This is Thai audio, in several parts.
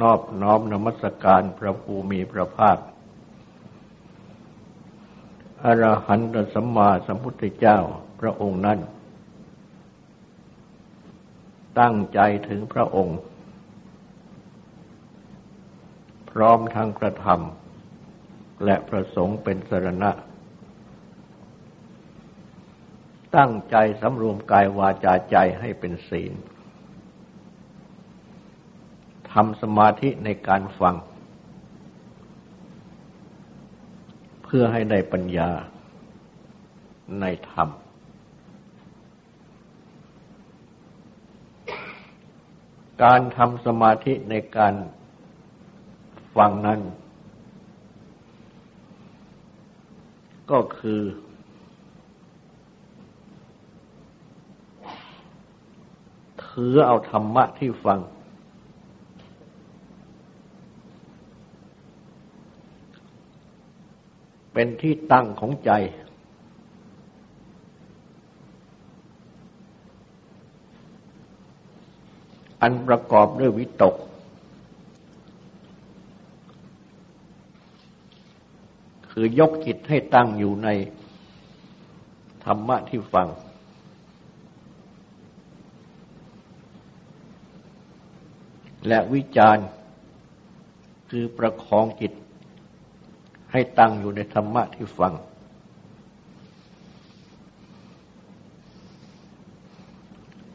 นอบน้อมนมัสการพระภูมิพระภาค อรหันตสัมมาสัมพุทธเจ้าพระองค์นั้น ตั้งใจถึงพระองค์ พร้อมทั้งกระทำและประสงค์เป็นสรณะ ตั้งใจสำรวมกายวาจาใจให้เป็นศีล ทำสมาธิในการฟัง เพื่อให้ได้ปัญญาในธรรม การทำสมาธิในการฟังนั้น ก็คือถือเอาธรรมะที่ฟัง เป็นที่ตั้งของใจ อันประกอบด้วยวิตก คือยกจิตให้ตั้งอยู่ในธรรมะที่ฟังและวิจารณ์ คือประคองจิต ให้ตั้งอยู่ในธรรมะที่ฟัง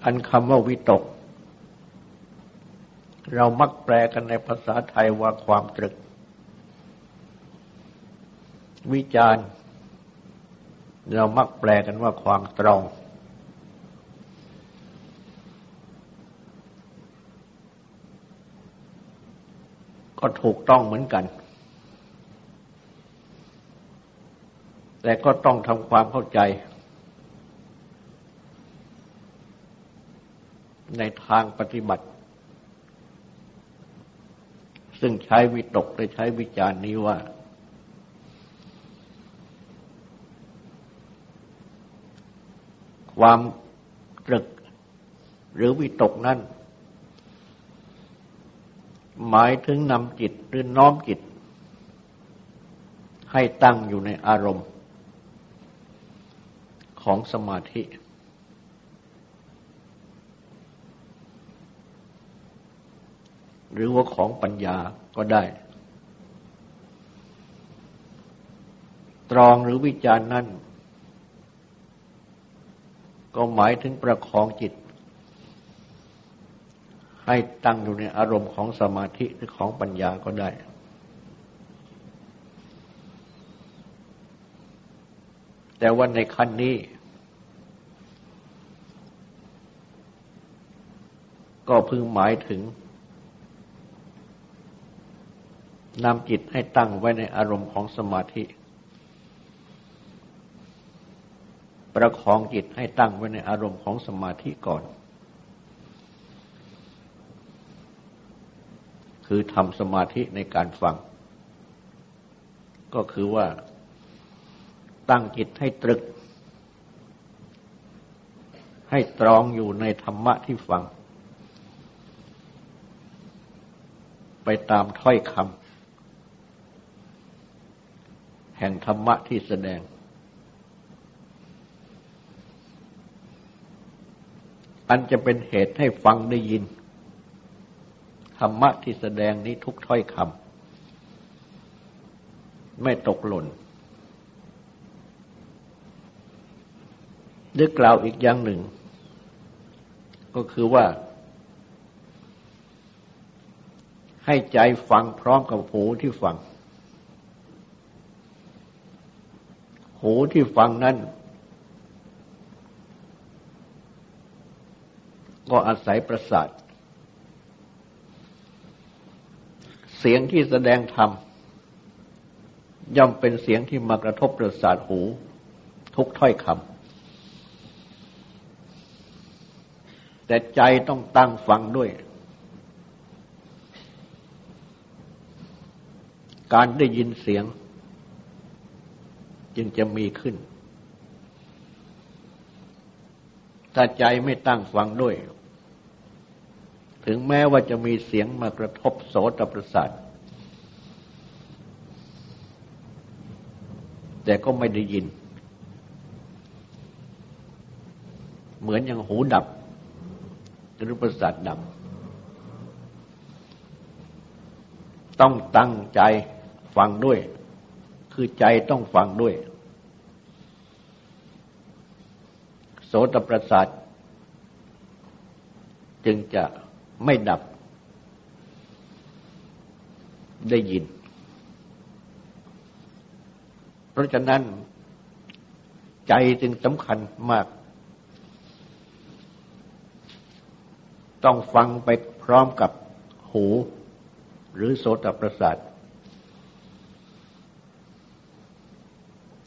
อันคำว่าวิตก เรามักแปลกันในภาษาไทยว่าความตรึก วิจารณ์ เรามักแปลกันว่าความตรองก็ถูกต้องเหมือนกัน แต่ก็ต้องทำความเข้าใจ ในทางปฏิบัติ ซึ่งใช้วิตกและใช้วิจารณ์นี้ว่า ความตรึกหรือวิตกนั้น หมายถึงนำจิตหรือน้อมจิตให้ตั้งอยู่ในอารมณ์ ของสมาธิ หรือว่าของปัญญาก็ได้ ตรองหรือวิจารณ์นั่น ก็หมายถึงประคองจิต ให้ตั้งอยู่ในอารมณ์ของสมาธิหรือของปัญญาก็ได้ แต่ว่าในขั้นนี้ ก็พึงหมายถึงนำจิตให้ตั้งไว้ในอารมณ์ของสมาธิ ประคองจิตให้ตั้งไว้ในอารมณ์ของสมาธิก่อน คือทำสมาธิในการฟัง ก็คือว่า ตั้งจิตให้ตรึก ให้ตรองอยู่ในธรรมะที่ฟัง ไปตามถ้อยคำแห่งธรรมะที่แสดง อันจะเป็นเหตุให้ฟังได้ยิน ธรรมะที่แสดงนี้ทุกถ้อยคำไม่ตกหล่น หรือกล่าวอีกอย่างหนึ่ง ก็คือว่า ให้ใจฟังพร้อมกับหูที่ฟัง หูที่ฟังนั้น ก็อาศัยประสาท เสียงที่แสดงธรรมย่อมเป็นเสียงที่มากระทบประสาทหู ทุกถ้อยคำ แต่ใจต้องตั้งฟังด้วย การได้ยินเสียง จึงจะมีขึ้น ถ้าใจไม่ตั้งฟังด้วย ถึงแม้ว่าจะมีเสียงมากระทบโสตประสาทแต่ก็ไม่ได้ยิน เหมือนอย่างหูดับ หรือประสาทดับ ต้องตั้งใจฟังด้วย คือใจต้องฟังด้วย โสตประสาทจึงจะไม่ดับได้ยิน เพราะฉะนั้นใจจึงสำคัญมาก ต้องฟังไปพร้อมกับหู หรือโสตประสาท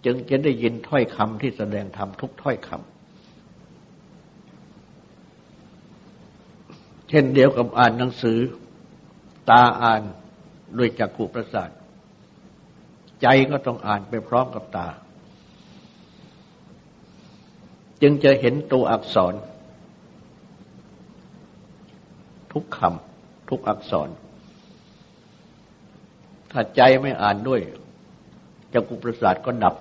จึงจะได้ยินถ้อยคำที่แสดงธรรมทุกถ้อยคำเช่นเดียวกับอ่านหนังสือ ตาอ่านด้วยจักขุประสาท ใจก็ต้องอ่านไปพร้อมกับตา จึงจะเห็นตัวอักษร ทุกคำทุกอักษร ถ้าใจไม่อ่านด้วยจักขุประสาทก็ดับ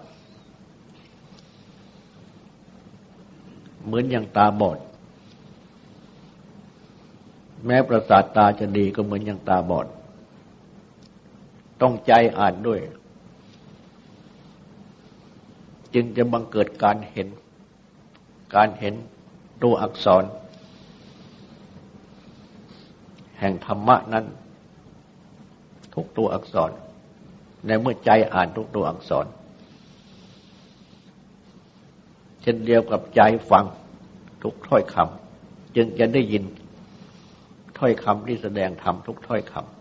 เหมือนอย่างตาบอด แม้ประสาทตาจะดีก็เหมือนอย่างตาบอด ต้องใจอ่านด้วย จึงจะบังเกิดการเห็น การเห็นตัวอักษร แห่งธรรมะนั้น ทุกตัวอักษร ในเมื่อใจอ่านทุกตัวอักษร เช่นเดียวกับใจฟังทุกถ้อยคำจึงจะได้ยินถ้อยคำที่แสดงธรรมทุกถ้อยคำ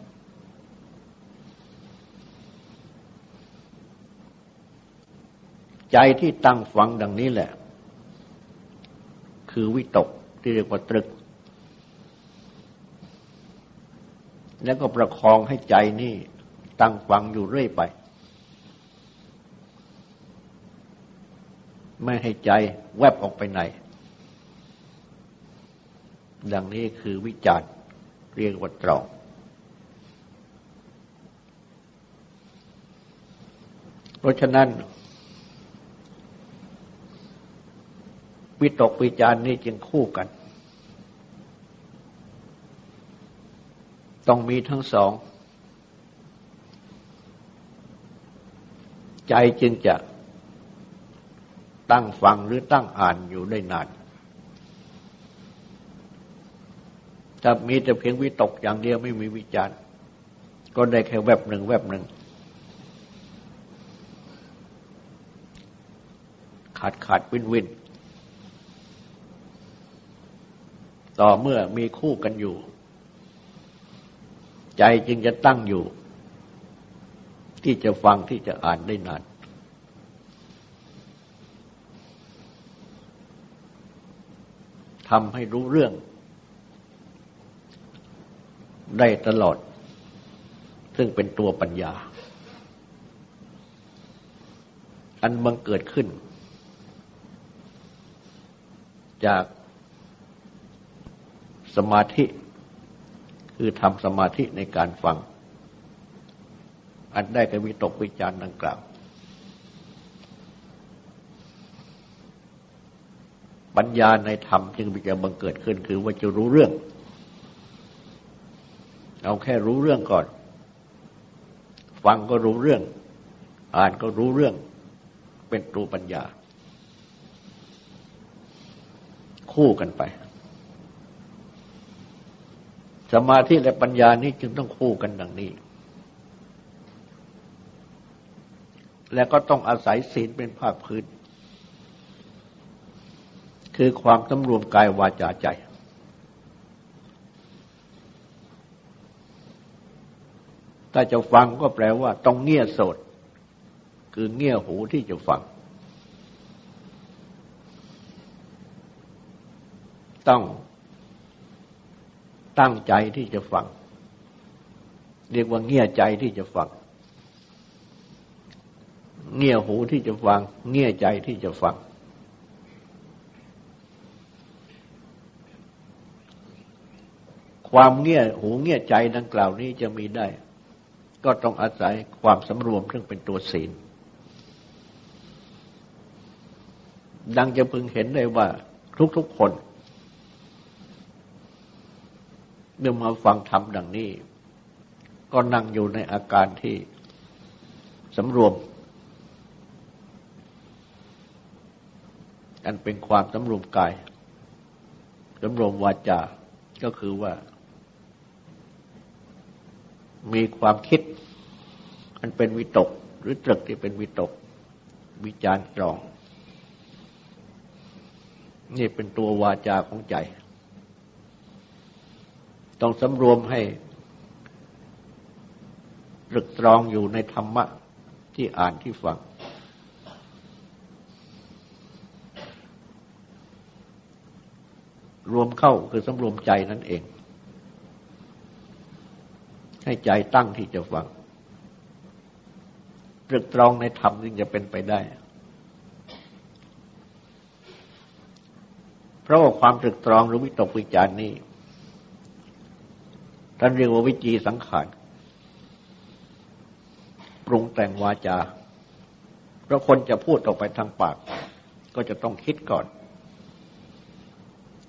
ใจที่ตั้งฟังดังนี้แหละ คือวิตกที่เรียกว่าตรึก แล้วก็ประคองให้ใจนี่ตั้งฟังอยู่เรื่อยไป ไม่ให้ใจแวบออกไปไหน ดังนี้คือวิจารเรียกว่าตรองเพราะฉะนั้น วิตกวิจารนี้จึงคู่กัน ต้องมีทั้งสอง ใจจึงจะตั้งฟังหรือตั้งอ่านอยู่ได้นานถ้ามีแต่เพียงวิตกอย่างเดียวไม่มีวิจารณ์ ก็ได้แค่แวบหนึ่งแวบหนึ่ง ขาดขาดวินวิน ต่อเมื่อมีคู่กันอยู่ ใจจึงจะตั้งอยู่ ที่จะฟังที่จะอ่านได้นาน ทำให้รู้เรื่อง ได้ตลอด ซึ่งเป็นตัวปัญญา อันบังเกิดขึ้น จากสมาธิ คือทำสมาธิในการฟัง อันได้กับวิตกวิจารณ์ดังกล่าว ปัญญาในธรรมจึงจะบังเกิดขึ้นคือว่าจะรู้เรื่อง เอาแค่รู้เรื่องก่อน ฟังก็รู้เรื่อง อ่านก็รู้เรื่อง เป็นตัวปัญญา คู่กันไป สมาธิและปัญญานี้จึงต้องคู่กันดังนี้ และก็ต้องอาศัยศีลเป็นภาคพื้น คือความสำรวมกายวาจาใจ ถ้าจะฟังก็แปลว่าต้องเงี่ยโสด คือเงี่ยหูที่จะฟัง ต้อง ตั้งใจที่จะฟัง เรียกว่าเงี่ยใจที่จะฟัง เงี่ยหูที่จะฟัง เงี่ยใจที่จะฟัง ความเงี่ยหูเงี่ยใจดังกล่าวนี้จะมีได้ ก็ต้องอาศัยความสำรวมซึ่งเป็นตัวศีล ดังจะพึงเห็นได้ว่าทุกๆคน เมื่อมาฟังธรรมดังนี้ ก็นั่งอยู่ในอาการที่สำรวม อันเป็นความสำรวมกายสำรวมวาจา ก็คือว่า มีความคิด อันเป็นวิตก หรือตรึกที่เป็นวิตก วิจารณ์ตรอง นี่เป็นตัววาจาของใจ ต้องสำรวมให้ตรึกตรองอยู่ในธรรมะที่อ่านที่ฟัง รวมเข้าคือสำรวมใจนั่นเอง ให้ใจตั้งที่จะฟังตรึกตรองในธรรมจึงจะเป็นไปได้ เพราะว่าความตรึกตรองหรือวิตกวิจารณ์นี้ ท่านเรียกว่าวิจีสังขารปรุงแต่งวาจาเพราะคนจะพูดออกไปทางปาก ก็จะต้องคิดก่อน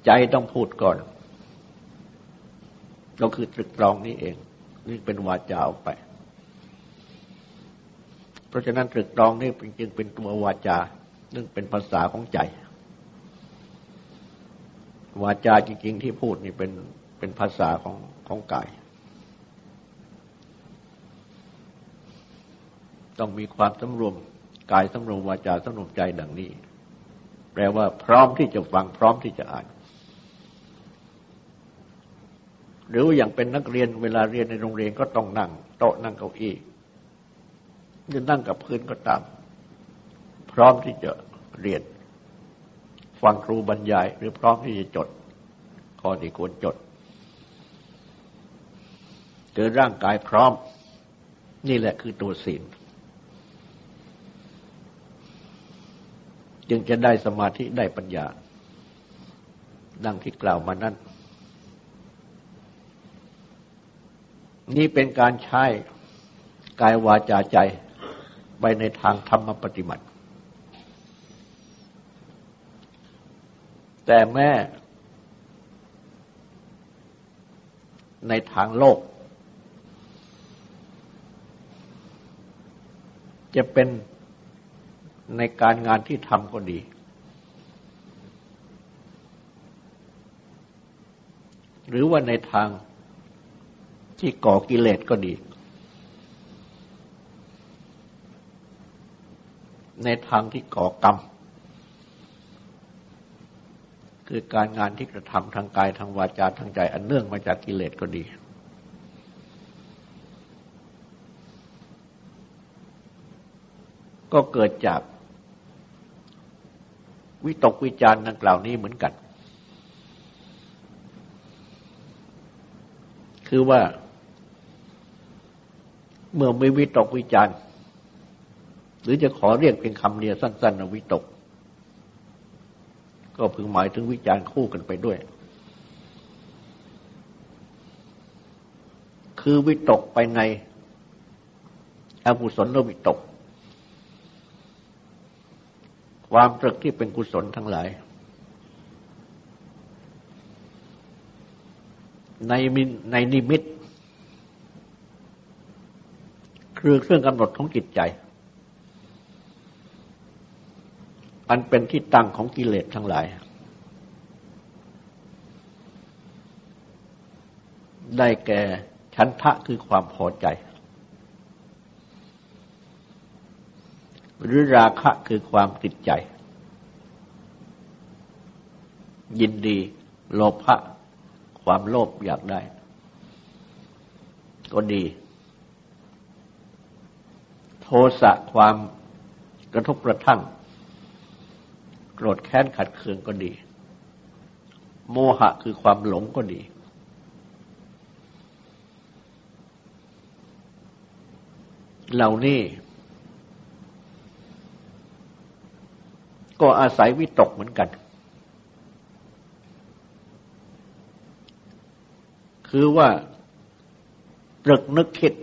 ใจต้องพูดก่อนก็คือตรึกตรองนี้เอง นี่เป็นวาจาออกไป เพราะฉะนั้นตรึกตรองนี่จึงเป็นตัววาจานึ่งเป็นภาษาของใจ วาจาจริงๆที่พูดนี่เป็น เป็นภาษาของของกาย ต้องมีความสำรวมกายสำรวมวาจาสำรวมใจดังนี้ แปลว่าพร้อมที่จะฟังพร้อมที่จะอ่าน หรืออย่างเป็นนักเรียนเวลาเรียนในโรงเรียนก็ต้องนั่ง โต๊ะนั่งเก้าอี้จะนั่งกับพื้นก็ตาม พร้อมที่จะเรียน ฟังครูบรรยาย หรือพร้อมที่จะจดข้อที่ควรจด เกิดร่างกายพร้อม นี่แหละคือตัวศีล จึงจะได้สมาธิได้ปัญญา ดังที่กล่าวมานั้น นี่เป็นการใช้กายวาจาใจไปในทางธรรมปฏิบัติ แต่แม้ในทางโลก จะเป็นในการงานที่ทำก็ดี หรือว่าในทางที่ก่อกิเลสก็ดี ในทางที่ก่อกรรม คือการงานที่กระทำทางกายทางวาจาทางใจ อันเนื่องมาจากกิเลสก็ดี ก็เกิดจาก วิตกวิจารณ์ดังกล่าวนี้เหมือนกัน คือว่า เมื่อไม่วิตกวิจารณ์ หรือจะขอเรียกเป็นคำเนียสั้นๆวิตก ก็พึงหมายถึงวิจารณ์คู่กันไปด้วย คือวิตกไปในอกุศลวิตก ความตรึกที่เป็นกุศลทั้งหลาย ในมิในนิมิต คือเครื่องกำหนดของจิตใจ อันเป็นที่ตั้งของกิเลสทั้งหลาย ได้แก่ชันทะคือความพอใจ หรือราคะคือความติดใจ ยินดีโลภะความโลภอยากได้ ก็ดี โทสะความกระทบกระทั่ง โกรธแค้นขัดเคืองก็ดี โมหะคือความหลงก็ดี เหล่านี้ ก็อาศัยวิตกเหมือนกัน คือว่าตรึกนึกคิด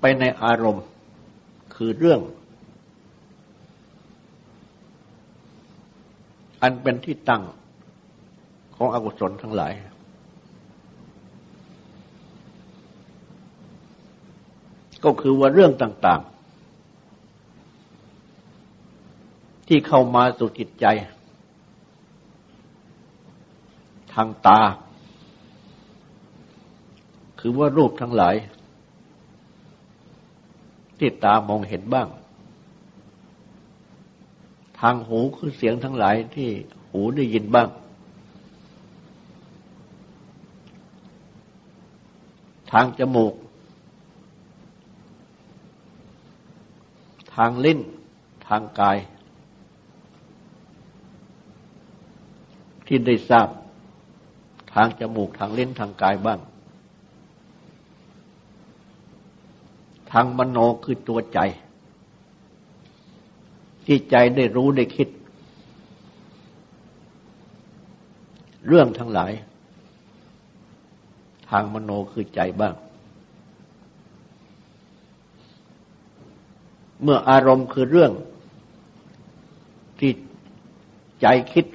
ไปในอารมณ์ คือเรื่อง อันเป็นที่ตั้งของอกุศลทั้งหลาย ก็คือว่าเรื่องต่าง ๆ ที่เข้ามาสู่จิตใจ ทางตา คือว่ารูปทั้งหลาย ที่ตามองเห็นบ้าง ทางหูคือเสียงทั้งหลายที่หูได้ยินบ้าง ทางจมูก ทางลิ้น ทางกาย ที่ได้ทราบ ทางจมูกทางลิ้นทางกายบ้าง ทางมโนคือตัวใจ ที่ใจได้รู้ได้คิด เรื่องทั้งหลาย ทางมโนคือใจบ้าง เมื่ออารมณ์คือเรื่องที่ใจคิด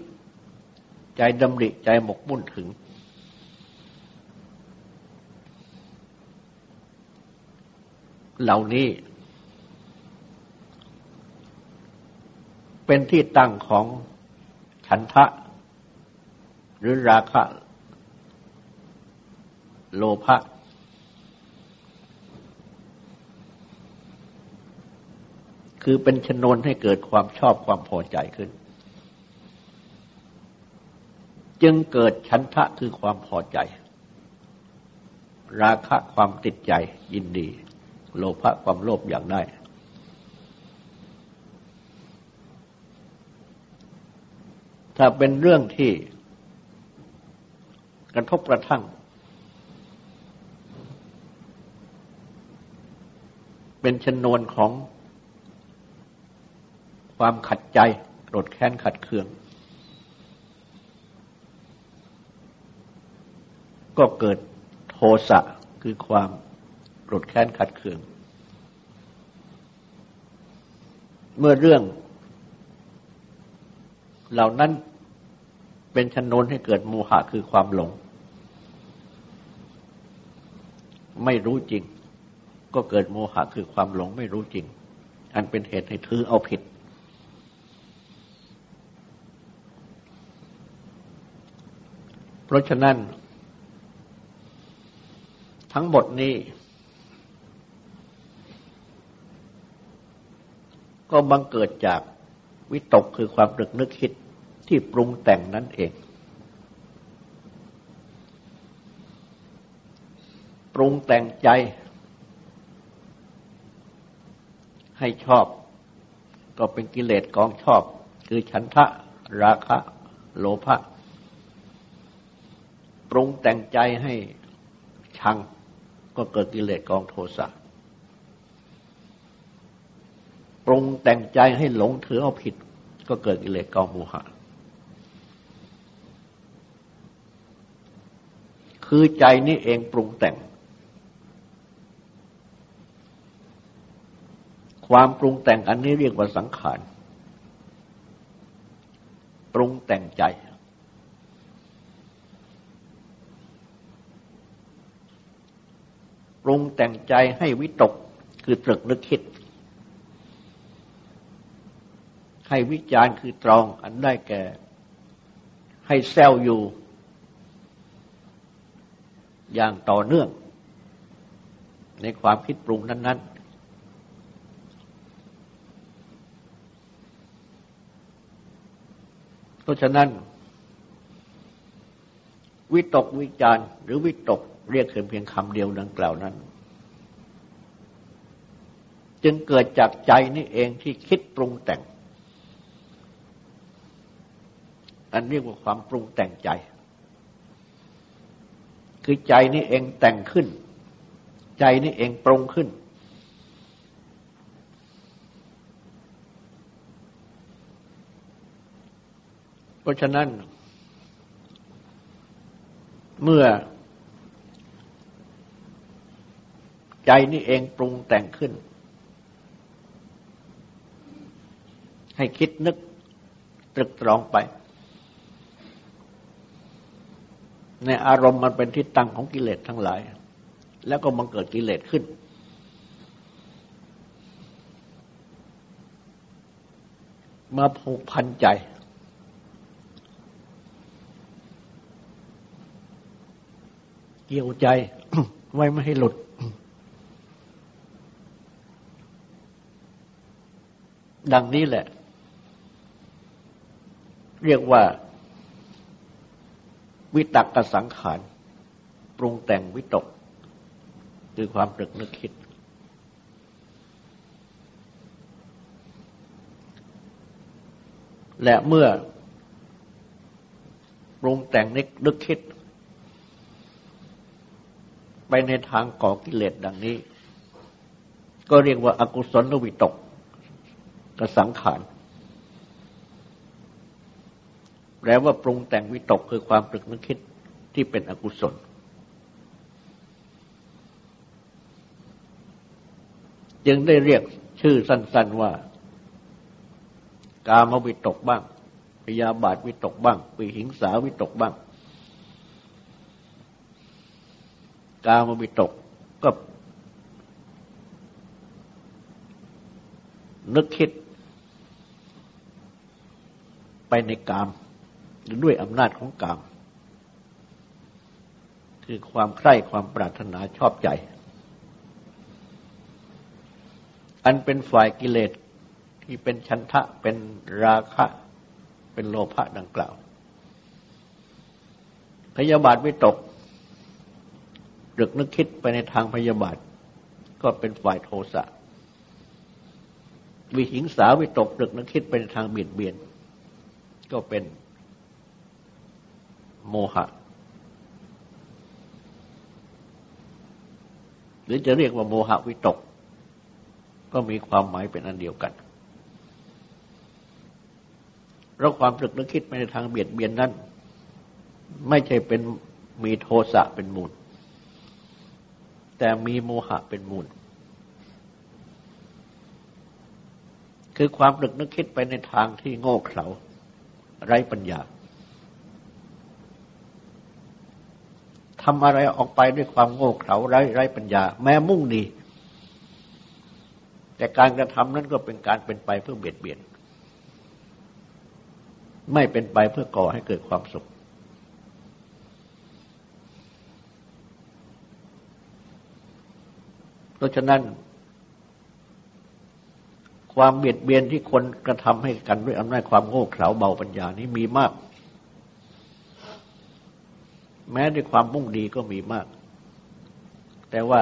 ใจดำริใจหมกมุ่นถึง เหล่านี้ เป็นที่ตั้งของฉันทะ หรือราคะ โลภะคือเป็นชนวนให้เกิดความชอบความพอใจขึ้น จึงเกิดฉันทะคือความพอใจ ราคะความติดใจยินดี โลภะความโลภอยากได้ ถ้าเป็นเรื่องที่กระทบกระทั่ง เป็นชนวนของความขัดใจโกรธแค้นขัดเคือง ก็เกิดโทสะคือความโกรธแค้นขัดเคือง เมื่อเรื่อง เหล่านั้นเป็นชนวนให้เกิดโมหะคือความหลง ไม่รู้จริง ก็เกิดโมหะคือความหลงไม่รู้จริง อันเป็นเหตุให้ถือเอาผิด เพราะฉะนั้น ทั้งหมดนี้ ก็บังเกิดจากวิตกคือความรึกนึกคิดที่ปรุงแต่งนั่นเอง ปรุงแต่งใจ ให้ชอบ ก็เป็นกิเลสกองชอบ คือฉันทะ ราคะ โลภะปรุงแต่งใจให้ชัง ก็เกิดกิเลสกองโทสะปรุงแต่งใจให้หลงถือเอาผิด ก็เกิดกิเลสกองโมหะ คือใจนี้เองปรุงแต่ง ความปรุงแต่งอันนี้เรียกว่าสังขาร ปรุงแต่งใจ ปรุงแต่งใจให้วิตกคือตรึกนึกคิด ให้วิจารณ์คือตรองอันได้แก่ ให้แซวอยู่ อย่างต่อเนื่อง ในความคิดปรุงนั้น ๆเพราะฉะนั้น วิตกวิจารณ์หรือวิตก เรียกเพียงคำเดียวดังกล่าวนั้น จึงเกิดจากใจนี่เองที่คิดปรุงแต่ง อันเรียกว่าความปรุงแต่งใจ คือใจนี่เองแต่งขึ้น ใจนี่เองปรุงขึ้น เพราะฉะนั้นเมื่อ ใจนี่เองปรุงแต่งขึ้น ให้คิดนึกตรึกตรองไป ในอารมณ์มันเป็นที่ตั้งของกิเลสทั้งหลาย แล้วก็มันเกิดกิเลสขึ้น มาผูกพันใจเกี่ยวใจไว้ไม่ให้หลุด ดังนี้แหละ เรียกว่า วิตกกสังขาร ปรุงแต่งวิตก คือความตรึกนึกคิด และเมื่อปรุงแต่งนึกนึกคิด ไปในทางก่อกิเลสดังนี้ ก็เรียกว่าอากุศลวิตก กสังขารแปลว่าปรุงแต่งวิตกคือความตรึกนึกคิดที่เป็นอกุศล จึงได้เรียกชื่อสั้น ๆว่า กามวิตกบ้างพยาบาทวิตกบ้างปีหิงสาวิตกบ้าง กามวิตกก็ นึกคิด ไปในกามหรือด้วยอำนาจของกาม คือความใคร่ความปรารถนาชอบใจ อันเป็นฝ่ายกิเลสที่เป็นชันทะเป็นราคะ เป็นโลภะดังกล่าวพยาบาทวิตกรึกนึกคิดไปในทางพยาบาท ก็เป็นฝ่ายโทสะ วิหิงสาวิตกรึกนึกคิดไปในทางเบียดเบียน ก็เป็นโมหะ หรือจะเรียกว่าโมหะวิตก ก็มีความหมายเป็นอันเดียวกันเพราะความตรึกนึกคิดไปในทางเบียดเบียนนั้น ไม่ใช่เป็นมีโทสะเป็นมูล แต่มีโมหะเป็นมูล คือความตรึกนึกคิดไปในทางที่โง่เขลาไร้ปัญญาทำอะไรออกไปด้วยความโง่เขลาไร้ไร้ปัญญา แม้มุ่งดี แต่การกระทำนั้นก็เป็นการเป็นไปเพื่อเบียดเบียน ไม่เป็นไปเพื่อก่อให้เกิดความสุข เพราะฉะนั้น ความเบียดเบียนที่คนกระทำให้กันด้วยอำนาจความโง่เขลาเบาปัญญานี้มีมาก แม้ด้วยความมุ่งดีก็มีมาก แต่ว่า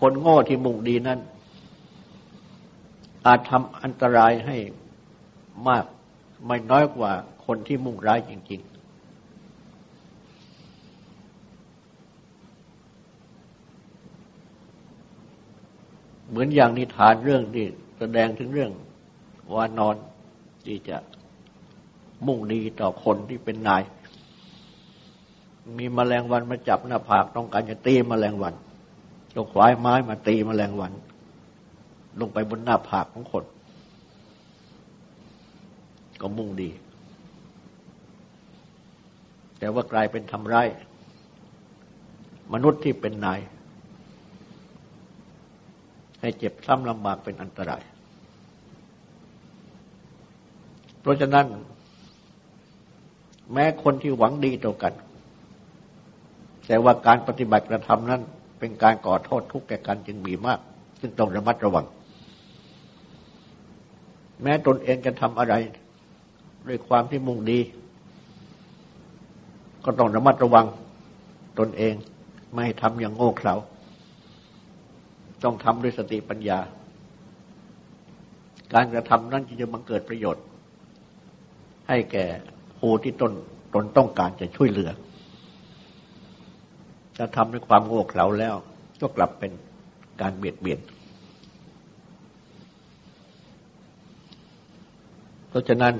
คนโง่ที่มุ่งดีนั้น อาจทำอันตรายให้มาก ไม่น้อยกว่าคนที่มุ่งร้ายจริง ๆ มือนอย่างนิทานเรื่องที่แสดงถึงเรื่องวานอนที่จะมุ่งดีต่อคนที่เป็นนาย มีมแมลงวันมาจับหน้าผากต้องการจะตีมแมลงวันก็ขวายไม้มาตีมแมลงวัน ลงไปบนหน้าผากของคน ก็มุ่งดี แต่ว่ากลายเป็นทำร้ายมนุษย์ที่เป็นนาย ให้เจ็บซ้ำลำบากเป็นอันตราย เพราะฉะนั้น แม้คนที่หวังดีต่อกัน แต่ว่าการปฏิบัติกระทำนั้น เป็นการก่อโทษทุกข์แก่กันจึงมีมาก ซึ่งต้องระมัดระวัง แม้ตนเองจะทำอะไร ด้วยความที่มุ่งดี ก็ต้องระมัดระวัง ตนเองไม่ให้ทำอย่างโง่เขลา ต้องทำด้วยสติปัญญา การกระทำนั้นจะบังเกิดประโยชน์ ให้แก่ผู้ที่ตนตนต้องการจะช่วยเหลือ ถ้าทำด้วยความโง่เขลาแล้ว ก็กลับเป็นการเบียดเบียน เพราะฉะนั้น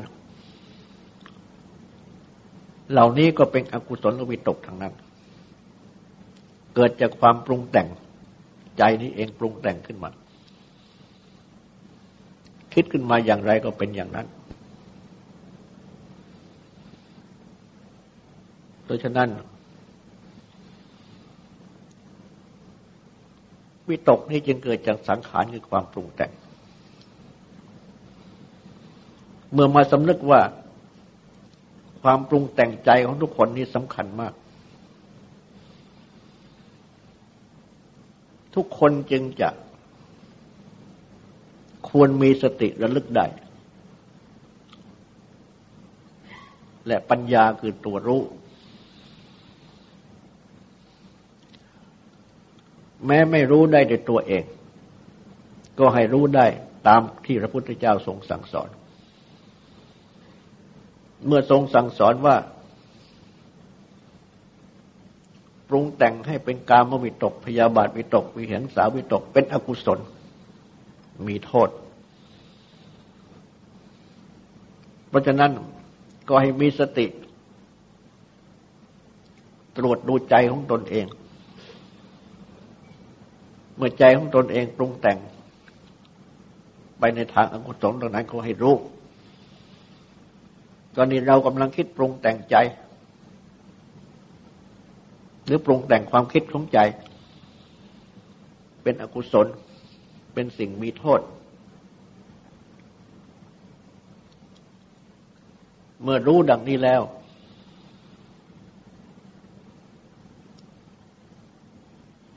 เหล่านี้ก็เป็นอกุศลวิตกทางนั้น เกิดจากความปรุงแต่ง ใจนี้เองปรุงแต่งขึ้นมา คิดขึ้นมาอย่างไรก็เป็นอย่างนั้น เพราะฉะนั้น วิตกนี้จึงเกิดจากสังขารคือความปรุงแต่ง เมื่อมาสำนึกว่าความปรุงแต่งใจของทุกคนนี้สำคัญมาก ทุกคนจึงจะควรมีสติระลึกได้ และปัญญาคือตัวรู้ แม้ไม่รู้ได้ในตัวเอง ก็ให้รู้ได้ตามที่พระพุทธเจ้าทรงสั่งสอน เมื่อทรงสั่งสอนว่า ปรุงแต่งให้เป็นกามวิตกพยาบาทวิตกวิเหงสาวิตก เป็นอกุศล มีโทษ เพราะฉะนั้นก็ให้มีสติ ตรวจดูใจของตนเอง เมื่อใจของตนเองปรุงแต่ง ไปในทางอกุศลตรงนั้นก็ให้รู้ตอนนี้เรากำลังคิดปรุงแต่งใจ หรือปรุงแต่งความคิดของใจ เป็นอกุศล เป็นสิ่งมีโทษ เมื่อรู้ดังนี้แล้ว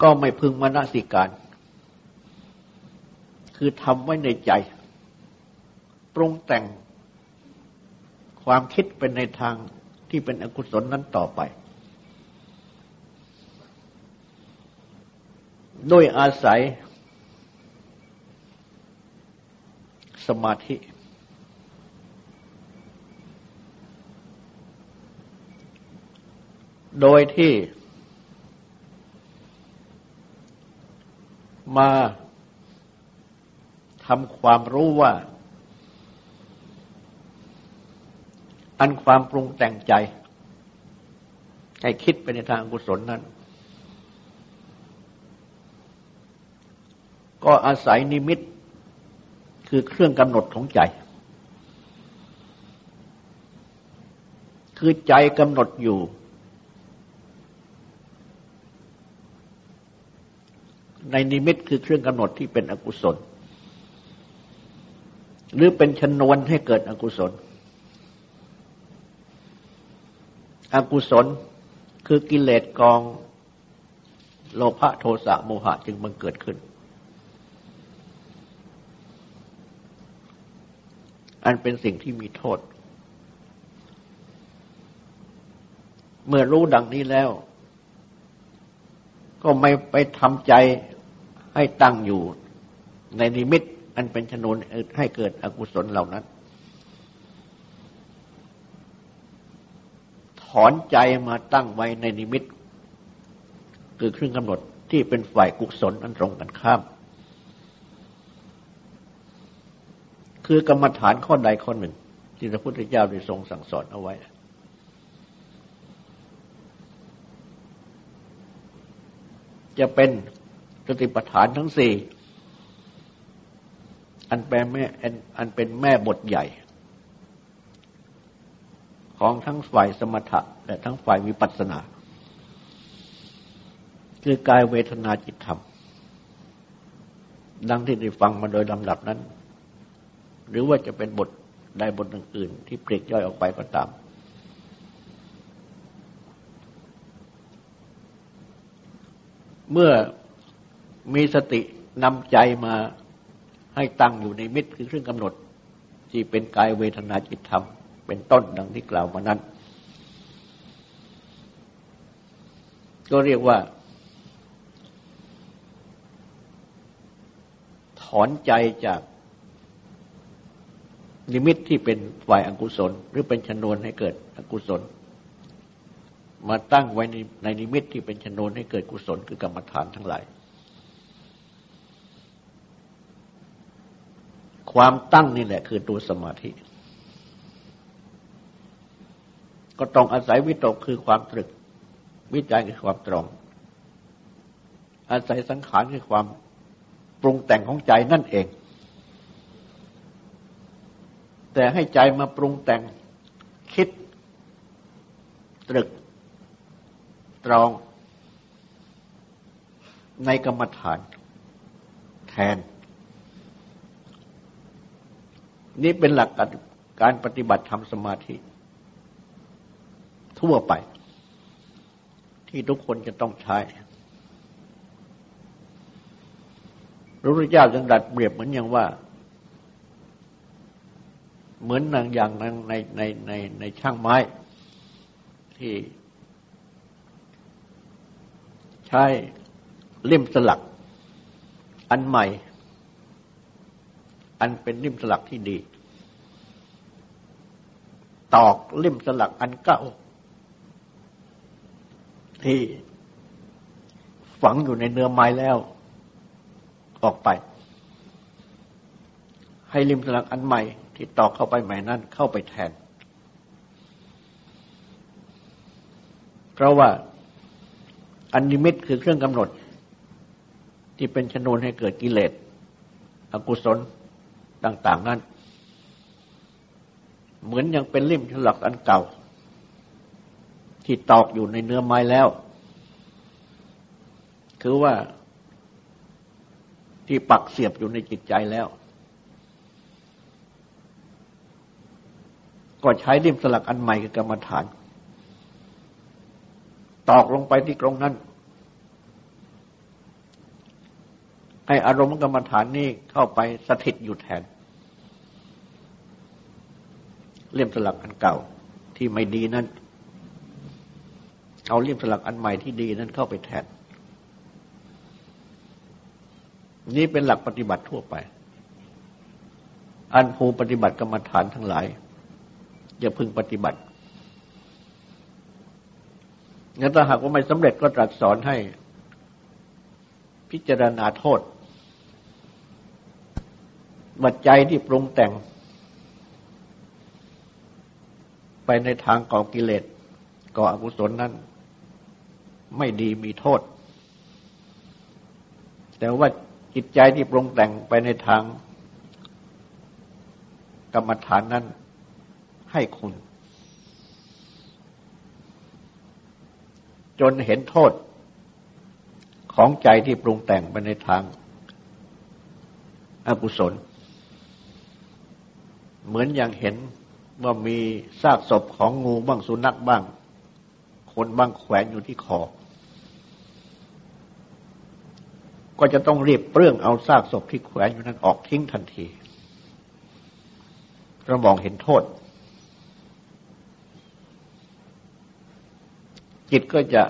ก็ไม่พึงมนสิการ คือทำไว้ในใจ ปรุงแต่งความคิดเป็นในทางที่เป็นอกุศลนั้นต่อไป โดยอาศัย สมาธิ โดยที่ มาทำความรู้ว่า อันความปรุงแต่งใจ ให้คิดไปในทางกุศลนั้น ก็อาศัยนิมิต คือเครื่องกำหนดของใจ คือใจกำหนดอยู่ ในนิมิตคือเครื่องกำหนดที่เป็นอกุศล หรือเป็นชนวนให้เกิดอกุศล อกุศลคือกิเลสกองโลภะโทสะโมหะจึงบังเกิดขึ้น อันเป็นสิ่งที่มีโทษ เมื่อรู้ดังนี้แล้ว ก็ไม่ไปทำใจให้ตั้งอยู่ในนิมิต อันเป็นชนวนให้เกิดอกุศลเหล่านั้น ถอนใจมาตั้งไว้ในนิมิต คือเครื่องกำหนดที่เป็นฝ่ายกุศลอันตรงกันข้าม คือกรรมฐานข้อใดข้อหนึ่ง ที่พระพุทธเจ้าได้ทรงสั่งสอนเอาไว้ จะเป็นสติปัฏฐานทั้งสี่อันเป็นแม่อันเป็นแม่บทใหญ่ ของทั้งฝ่ายสมถะและทั้งฝ่ายวิปัสสนา คือกายเวทนาจิตธรรม ดังที่ได้ฟังมาโดยลำดับนั้น หรือว่าจะเป็นบทใดบทอื่น ที่เปลีกย่อยออกไปก็ตาม เมื่อมีสตินำใจมาให้ตั้งอยู่ในมิตรคือเครื่องกำหนด ที่เป็นกายเวทนาจิตธรรม เป็นต้นดังที่กล่าวมานั้น ก็เรียกว่า ถอนใจจาก นิมิตที่เป็นฝ่ายอกุศล หรือเป็นชนวนให้เกิดอกุศล มาตั้งไว้ในในนิมิตที่เป็นชนวนให้เกิดกุศลคือกรรมฐานทั้งหลาย ความตั้งนี่แหละคือตัวสมาธิ ก็ต้องอาศัยวิตกคือความตรึก วิจัยคือความตรอง อาศัยสังขารคือความปรุงแต่งของใจนั่นเอง แต่ให้ใจมาปรุงแต่งคิด ตรึก ตรอง ในกรรมฐาน แทน นี่เป็นหลักการปฏิบัติทำสมาธิ ทั่วไป ที่ทุกคนจะต้องใช้พระพุทธเจ้าจึงดัดเปรียบเหมือนอย่างว่า เหมือนนางอย่างนางในในในในช่างไม้ที่ใช้เล่มสลัก อันใหม่ อันเป็นเล่มสลักที่ดี ตอกเล่มสลักอันเก่าที่ฝังอยู่ในเนื้อไม้แล้ว ออกไป ให้ริมสลักอันใหม่ ที่ตอกเข้าไปใหม่นั้นเข้าไปแทน เพราะว่าอันนิมิตคือเครื่องกำหนด ที่เป็นชนวนให้เกิดกิเลสอกุศลต่าง ๆ นั้น เหมือนยังเป็นลิ่มฉลักอันเก่า ที่ตอกอยู่ในเนื้อไม้แล้ว คือว่าที่ปักเสียบอยู่ในจิตใจแล้ว ก็ใช้ริมสลักอันใหม่กับกรรมฐาน ตอกลงไปที่ตรงนั้น ให้อารมณ์กรรมฐานนี้เข้าไปสถิตอยู่แทน เลี่ยมสลักอันเก่าที่ไม่ดีนั้น เอาเลี่ยมสลักอันใหม่ที่ดีนั้นเข้าไปแทน นี่เป็นหลักปฏิบัติทั่วไป อันภูปฏิบัติกรรมฐานทั้งหลาย อย่าพึงปฏิบัติงั้นถ้าหากว่าไม่สำเร็จก็ตรัสสอนให้ พิจารณาโทษบัดใจที่ปรุงแต่ง ไปในทางก่อกิเลสก่ออกุศลนั้น ไม่ดีมีโทษ แต่ว่าจิตใจที่ปรุงแต่งไปในทางกรรมฐานนั้น ให้คุณ จนเห็นโทษของใจที่ปรุงแต่งไปในทางอากุศล เหมือนอย่างเห็นว่ามีซากศพของงูบ้างสุนัขบ้าง คนบ้างแขวนอยู่ที่คอ ก็จะต้องรีบเปลื้องเอาซากศพที่แขวนอยู่นั้นออกทิ้งทันทีเรามองเห็นโทษ จิตก็จะ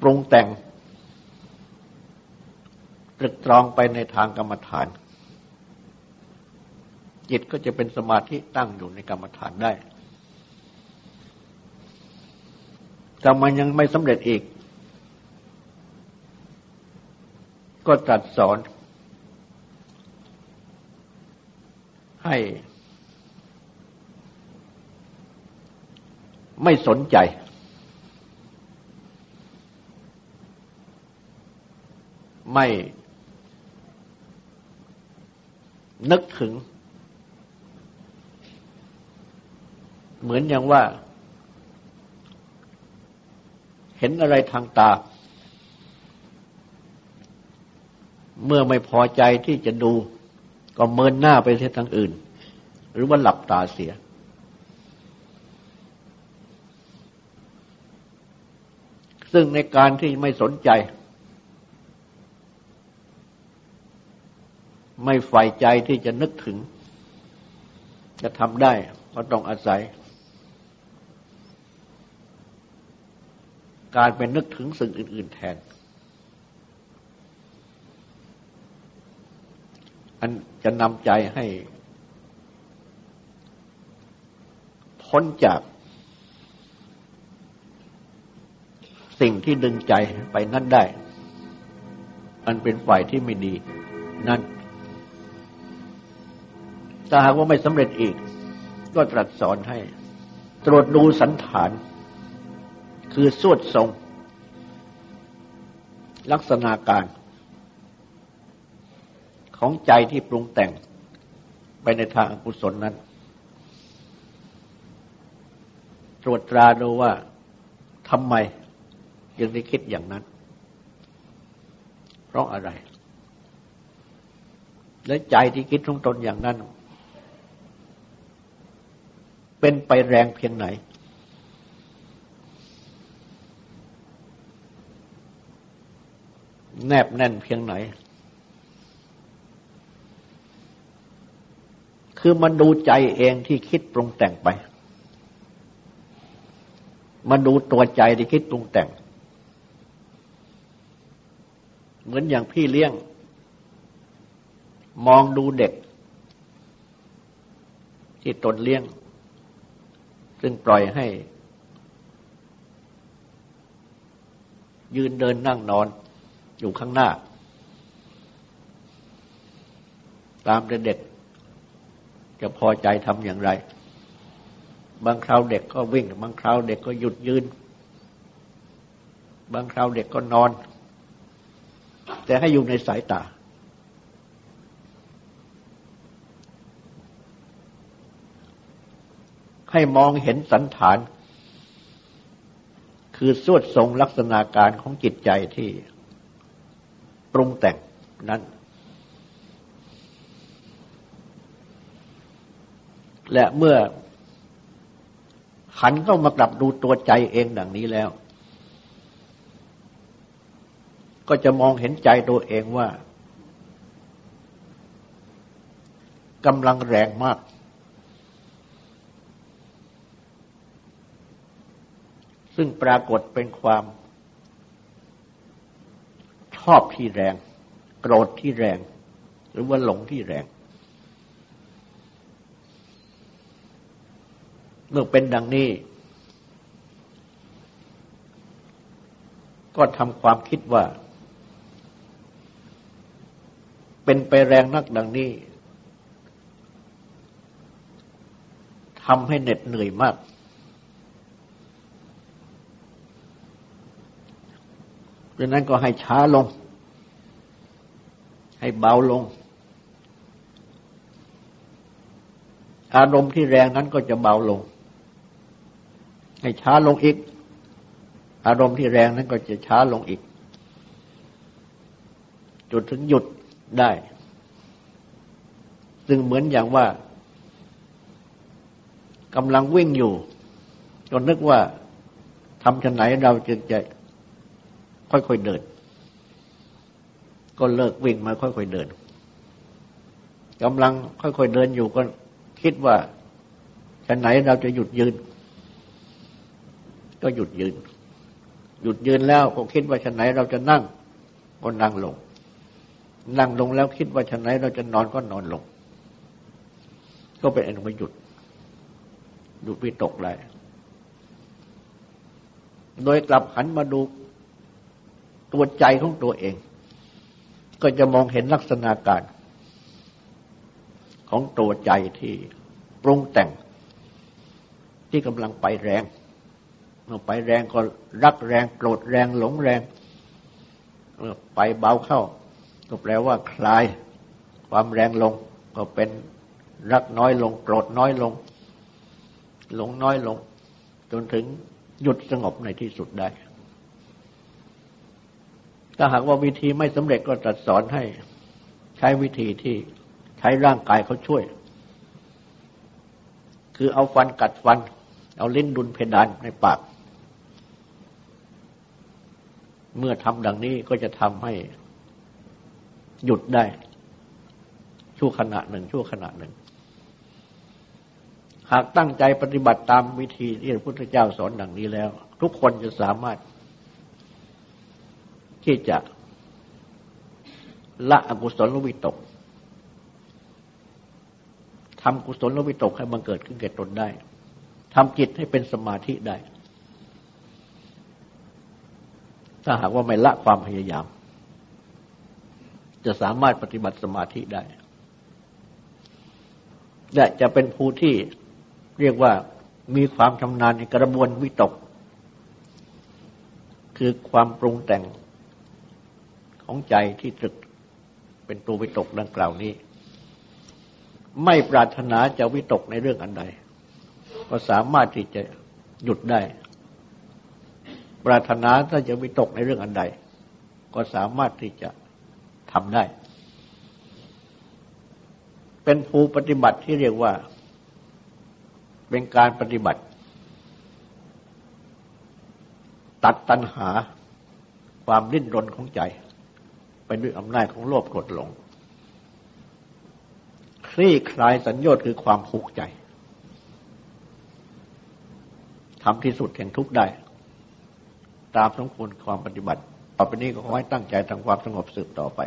ปรุงแต่งตรึกตรองไปในทางกรรมฐาน จิตก็จะเป็นสมาธิตั้งอยู่ในกรรมฐานได้แต่มันยังไม่สำเร็จอีก ก็ตรัสสอน ให้ ไม่สนใจ ไม่นึกถึง เหมือนอย่างว่า เห็นอะไรทางตา เมื่อไม่พอใจที่จะดู ก็เมินหน้าไปเสียทางอื่น หรือว่าหลับตาเสีย ซึ่งในการที่ไม่สนใจ ไม่ใฝ่ใจที่จะนึกถึง จะทำได้ก็ต้องอาศัย การเป็นนึกถึงสิ่งอื่น ๆ แทน อันจะนำใจให้ พ้นจาก สิ่งที่ดึงใจไปนั่นได้ อันเป็นฝ่ายที่ไม่ดี นั่น ถ้าหากว่าไม่สำเร็จอีก ก็ตรัสสอนให้ ตรวจดูสันฐาน คือสวดทรง ลักษณะการ ของใจที่ปรุงแต่งไปในทางอกุศลนั้น ตรวจตราดูว่าทำไม ยังได้คิดอย่างนั้น เพราะอะไร และใจที่คิดของตนอย่างนั้น เป็นไปแรงเพียงไหน แนบแน่นเพียงไหน คือมันดูใจเองที่คิดปรุงแต่งไปมาดูตัวใจที่คิดปรุงแต่ง เหมือนอย่างพี่เลี้ยง มองดูเด็ก ที่ตนเลี้ยง ซึ่งปล่อยให้ ยืนเดินนั่งนอนอยู่ข้างหน้า ตามเด็กจะพอใจทำอย่างไร บางคราวเด็กก็วิ่ง บางคราวเด็กก็หยุดยืน บางคราวเด็กก็นอน แต่ให้อยู่ในสายตา ให้มองเห็นสันฐาน คือสวดทรงลักษณะการของจิตใจที่ปรุงแต่งนั้น และเมื่อหันเข้ามากลับดูตัวใจเองดังนี้แล้ว ก็จะมองเห็นใจตัวเองว่ากำลังแรงมาก ซึ่งปรากฏเป็นความ ชอบที่แรง โกรธที่แรง หรือว่าหลงที่แรง เมื่อเป็นดังนี้ ก็ทำความคิดว่า เป็นไปแรงนักดังนี้ทำให้เหน็ดเหนื่อยมาก ดังนั้นก็ให้ช้าลง ให้เบาลง อารมณ์ที่แรงนั้นก็จะเบาลง ให้ช้าลงอีก อารมณ์ที่แรงนั้นก็จะช้าลงอีกจุดถึงหยุด ได้ ซึ่งเหมือนอย่างว่ากำลังวิ่งอยู่ จนนึกว่าทำชนไหนเราจึงจะค่อยๆเดิน ก็เลิกวิ่งมาค่อยๆเดินกำลังค่อยๆเดินอยู่ก็คิดว่าฉันไหนเราจะหยุดยืน ก็หยุดยืน หยุดยืนแล้วก็คิดว่าฉันไหนเราจะนั่งก็นั่งลง นั่งลงแล้วคิดว่าฉันไหนเราจะนอนก็นอนลง ก็เป็นอนุมหยุดหยุดวิตกเลยโดยกลับหันมาดูตัวใจของตัวเอง ก็จะมองเห็นลักษณะการ ของตัวใจที่ปรุงแต่ง ที่กำลังไปแรงเมื่อไปแรงก็รักแรงโกรธแรงหลงแรง ไปเบาเข้า ก็แปลว่าคลายความแรงลง ก็เป็นรักน้อยลงโกรธน้อยลง หลงน้อยลง จนถึงหยุดสงบในที่สุดได้ ถ้าหากว่าวิธีไม่สำเร็จก็ตรัสสอนให้ใช้วิธีที่ใช้ร่างกายเขาช่วย คือเอาฟันกัดฟัน เอาลิ้นดุนเพดานในปาก เมื่อทำดังนี้ก็จะทำให้ หยุดได้ ชั่วขณะหนึ่ง ชั่วขณะหนึ่ง หากตั้งใจปฏิบัติตามวิธีที่พระพุทธเจ้าสอนดังนี้แล้ว ทุกคนจะสามารถ ที่จะละอกุศลวิตกทำกุศลวิตกให้บังเกิดขึ้นแก่ตนได้ทำจิตให้เป็นสมาธิได้ ถ้าหากว่าไม่ละความพยายาม จะสามารถปฏิบัติสมาธิได้ และจะเป็นผู้ที่เรียกว่ามีความชำนาญในกระบวนวิตก คือความปรุงแต่งของใจที่ตรึกเป็นตัววิตกดังกล่าวนี้ ไม่ปรารถนาจะวิตกในเรื่องอันใด ก็สามารถที่จะหยุดได้ ปรารถนาถ้าจะวิตกในเรื่องอันใด ก็สามารถที่จะ ทำได้ เป็นภูปฏิบัติที่เรียกว่า เป็นการปฏิบัติ ตัดตัณหาความดิ้นรนของใจ ไปด้วยอำนาจของโลภกดหลง คลี่คลายสัญญาคือความผูกใจทำที่สุดแห่งทุกได้ ตามสมควรความปฏิบัติ ต่อไปนี้ก็ขอให้ตั้งใจทำความสงบสืบต่อไป